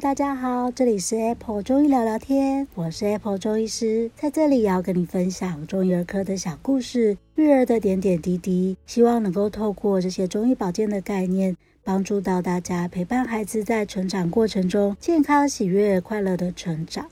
大家好，这里是 Apple 中医聊聊天，我是 Apple 中医师，在这里也要跟你分享中医儿科的小故事，育儿的点点滴滴，希望能够透过这些中医保健的概念，帮助到大家陪伴孩子在成长过程中健康、喜悦、快乐的成长。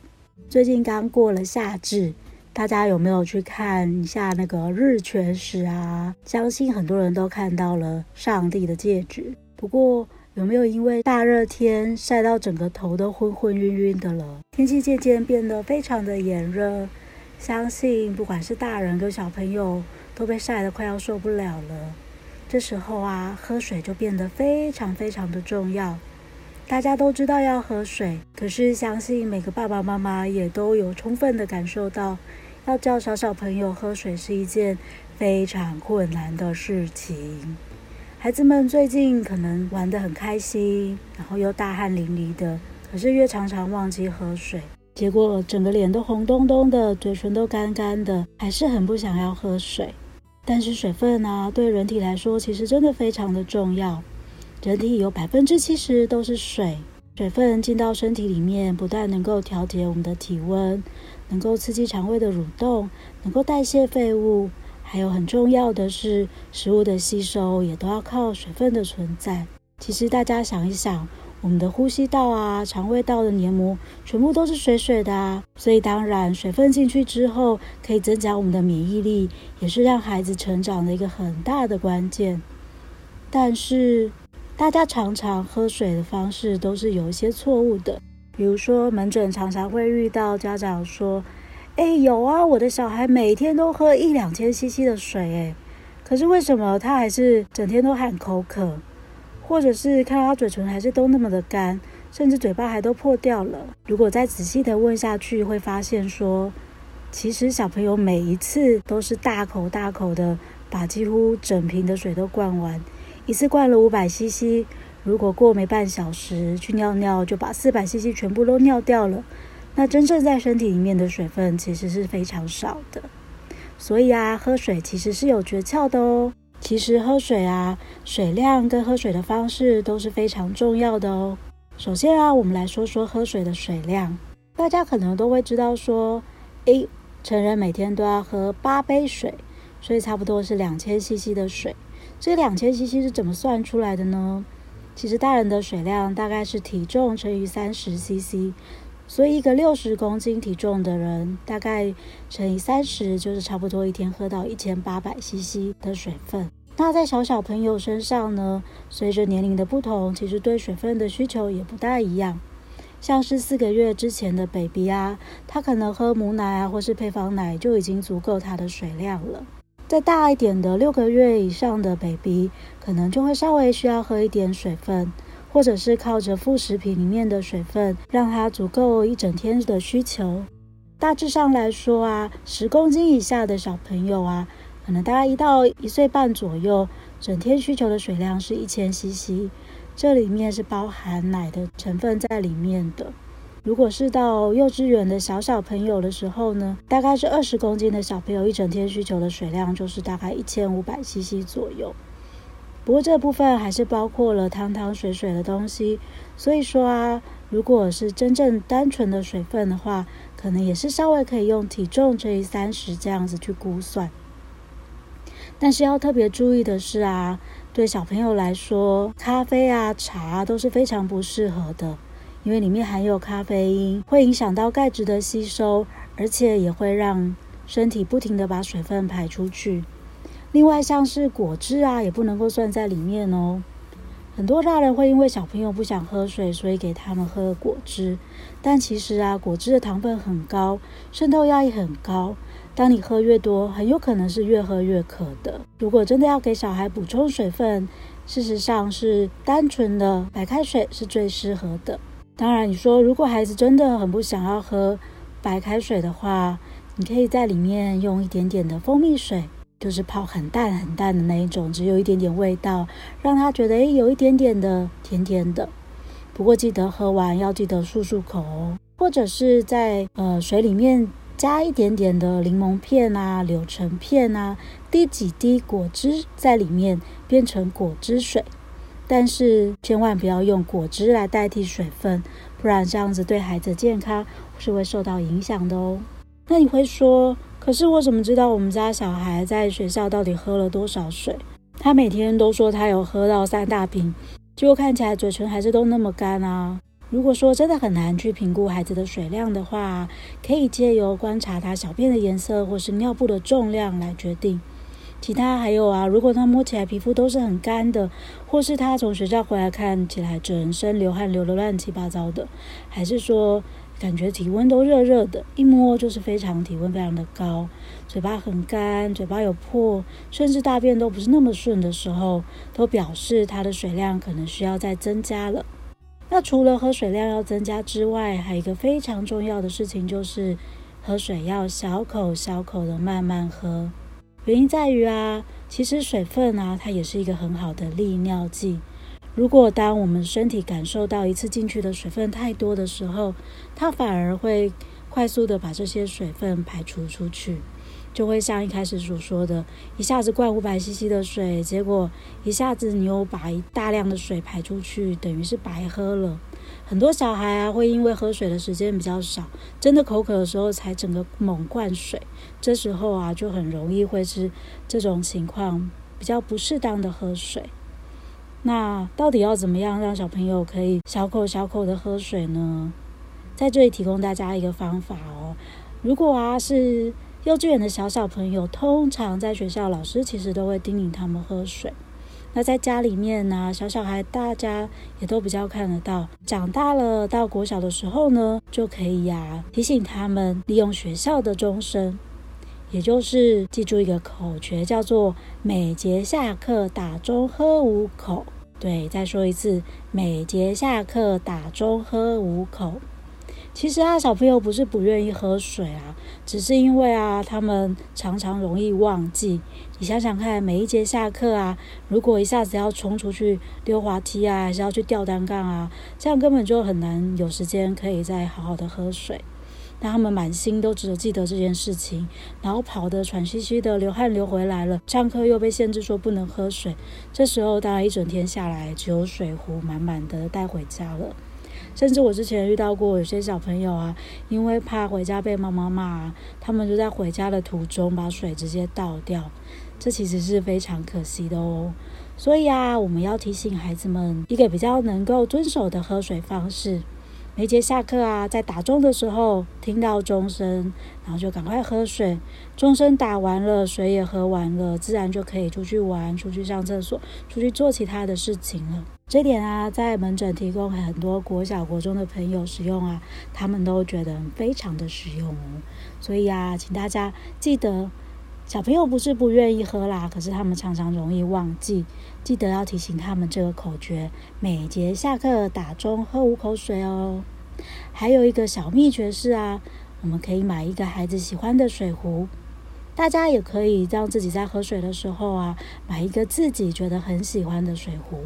最近刚过了夏至，大家有没有去看一下那个日全食啊？相信很多人都看到了上帝的戒指，不过。有没有因为大热天晒到整个头都昏昏晕晕的了？天气渐渐变得非常的炎热，相信不管是大人跟小朋友都被晒得快要受不了了。这时候啊，喝水就变得非常非常的重要。大家都知道要喝水，可是相信每个爸爸妈妈也都有充分的感受到，要教小小朋友喝水是一件非常困难的事情。孩子们最近可能玩得很开心，然后又大汗淋漓的，可是越常常忘记喝水，结果整个脸都红彤彤的，嘴唇都干干的，还是很不想要喝水。但是水分啊，对人体来说其实真的非常的重要。人体有百分之七十都是水，水分进到身体里面，不但能够调节我们的体温，能够刺激肠胃的蠕动，能够代谢废物。还有很重要的是，食物的吸收也都要靠水分的存在。其实大家想一想，我们的呼吸道啊、肠胃道的黏膜全部都是水水的啊，所以当然水分进去之后，可以增加我们的免疫力，也是让孩子成长的一个很大的关键。但是大家常常喝水的方式都是有一些错误的，比如说门诊常常会遇到家长说，哎，有啊，我的小孩每天都喝一两千 CC 的水，哎，可是为什么他还是整天都喊口渴，或者是看到他嘴唇还是都那么的干，甚至嘴巴还都破掉了？如果再仔细的问下去，会发现说，其实小朋友每一次都是大口大口的把几乎整瓶的水都灌完，一次灌了五百 CC，如果过没半小时去尿尿，就把四百 CC 全部都尿掉了。那真正在身体里面的水分其实是非常少的，所以啊，喝水其实是有诀窍的哦。其实喝水啊，水量跟喝水的方式都是非常重要的哦。首先啊，我们来说说喝水的水量。大家可能都会知道说，诶，成人每天都要喝八杯水，所以差不多是两千 CC 的水。这两千 CC 是怎么算出来的呢？其实大人的水量大概是体重乘以三十 CC。所以，一个六十公斤体重的人，大概乘以三十，就是差不多一天喝到一千八百 CC 的水分。那在小小朋友身上呢，随着年龄的不同，其实对水分的需求也不大一样。像是四个月之前的 baby 啊，他可能喝母奶啊，或是配方奶就已经足够他的水量了。再大一点的六个月以上的 baby，可能就会稍微需要喝一点水分。或者是靠着副食品里面的水分，让它足够一整天的需求。大致上来说啊，十公斤以下的小朋友啊，可能大概一到一岁半左右，整天需求的水量是一千 CC，这里面是包含奶的成分在里面的。如果是到幼稚园的小小朋友的时候呢，大概是二十公斤的小朋友，一整天需求的水量就是大概一千五百 CC 左右。不过这部分还是包括了汤汤水水的东西，所以说啊，如果是真正单纯的水分的话，可能也是稍微可以用体重乘以三十这样子去估算。但是要特别注意的是啊，对小朋友来说，咖啡啊、茶都是非常不适合的，因为里面含有咖啡因，会影响到钙质的吸收，而且也会让身体不停地把水分排出去。另外，像是果汁啊，也不能够算在里面哦。很多大人会因为小朋友不想喝水，所以给他们喝果汁。但其实啊，果汁的糖分很高，渗透压也很高。当你喝越多，很有可能是越喝越渴的。如果真的要给小孩补充水分，事实上是单纯的白开水是最适合的。当然，你说如果孩子真的很不想要喝白开水的话，你可以在里面用一点点的蜂蜜水。就是泡很淡很淡的那一种，只有一点点味道，让他觉得诶有一点点的甜甜的。不过记得喝完要记得漱漱口哦。或者是在呃水里面加一点点的柠檬片啊、柳橙片啊，滴几滴果汁在里面，变成果汁水。但是千万不要用果汁来代替水分，不然这样子对孩子健康是会受到影响的哦。那你会说，可是我怎么知道我们家小孩在学校到底喝了多少水？他每天都说他有喝到三大瓶，结果看起来嘴唇还是都那么干啊。如果说真的很难去评估孩子的水量的话，可以借由观察他小便的颜色或是尿布的重量来决定。其他还有啊，如果他摸起来皮肤都是很干的，或是他从学校回来看起来整身流汗流得乱七八糟的，还是说感觉体温都热热的，一摸就是非常体温非常的高，嘴巴很干，嘴巴有破，甚至大便都不是那么顺的时候，都表示它的水量可能需要再增加了。那除了喝水量要增加之外，还有一个非常重要的事情就是喝水要小口小口的慢慢喝。原因在于啊，其实水分啊，它也是一个很好的利尿剂。如果当我们身体感受到一次进去的水分太多的时候，它反而会快速的把这些水分排除出去，就会像一开始所说的，一下子灌五百 CC 的水，结果一下子你又把大量的水排出去，等于是白喝了。很多小孩啊，会因为喝水的时间比较少，真的口渴的时候才整个猛灌水，这时候啊，就很容易会是这种情况，比较不适当的喝水。那到底要怎么样让小朋友可以小口小口的喝水呢？在这里提供大家一个方法哦。如果啊是幼稚园的小小朋友，通常在学校老师其实都会叮咛他们喝水。那在家里面呢，小小孩大家也都比较看得到。长大了到国小的时候呢，就可以呀、提醒他们利用学校的钟声，也就是记住一个口诀，叫做每节下课打钟喝五口。对，再说一次，每节下课打钟喝五口。其实啊，小朋友不是不愿意喝水啊，只是因为啊，他们常常容易忘记。你想想看，每一节下课啊，如果一下子要冲出去溜滑梯啊，还是要去吊单杠啊，这样根本就很难有时间可以再好好的喝水。但他们满心都只有记得这件事情，然后跑得喘吁吁的，流汗流回来了，上课又被限制说不能喝水。这时候当然一整天下来，只有水壶满满的带回家了。甚至我之前遇到过有些小朋友啊，因为怕回家被妈妈骂，他们就在回家的途中把水直接倒掉，这其实是非常可惜的哦。所以啊，我们要提醒孩子们一个比较能够遵守的喝水方式。每节下课啊，在打钟的时候听到钟声，然后就赶快喝水。钟声打完了，水也喝完了，自然就可以出去玩、出去上厕所、出去做其他的事情了。这点啊，在门诊提供很多国小、国中的朋友使用啊，他们都觉得非常的实用哦。所以啊，请大家记得。小朋友不是不愿意喝啦，可是他们常常容易忘记，记得要提醒他们这个口诀：每节下课打钟喝五口水哦。还有一个小秘诀是啊，我们可以买一个孩子喜欢的水壶，大家也可以让自己在喝水的时候啊，买一个自己觉得很喜欢的水壶。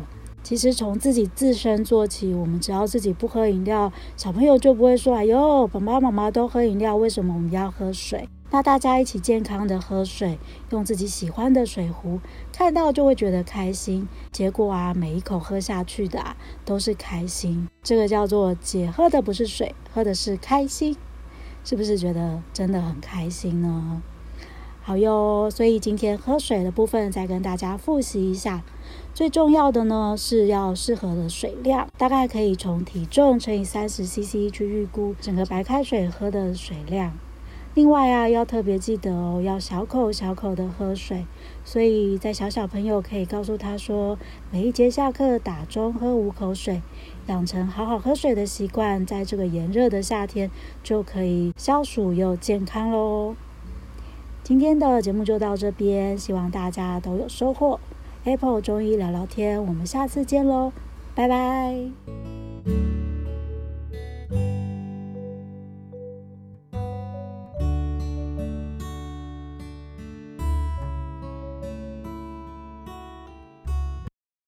其实从自己自身做起，我们只要自己不喝饮料，小朋友就不会说：“哎呦，爸爸妈妈都喝饮料，为什么我们要喝水？”那大家一起健康的喝水，用自己喜欢的水壶，看到就会觉得开心。结果啊，每一口喝下去的啊，都是开心。这个叫做姐喝的不是水，喝的是开心，是不是觉得真的很开心呢？好哟，所以今天喝水的部分再跟大家复习一下。最重要的呢，是要适合的水量，大概可以从体重乘以三十 CC 去预估整个白开水喝的水量。另外啊，要特别记得哦，要小口小口的喝水。所以在小小朋友可以告诉他说，每一节下课打钟喝五口水，养成好好喝水的习惯，在这个炎热的夏天就可以消暑又健康喽。今天的节目就到这边，希望大家都有收获。Apple 中医聊聊天，我们下次见喽，拜拜。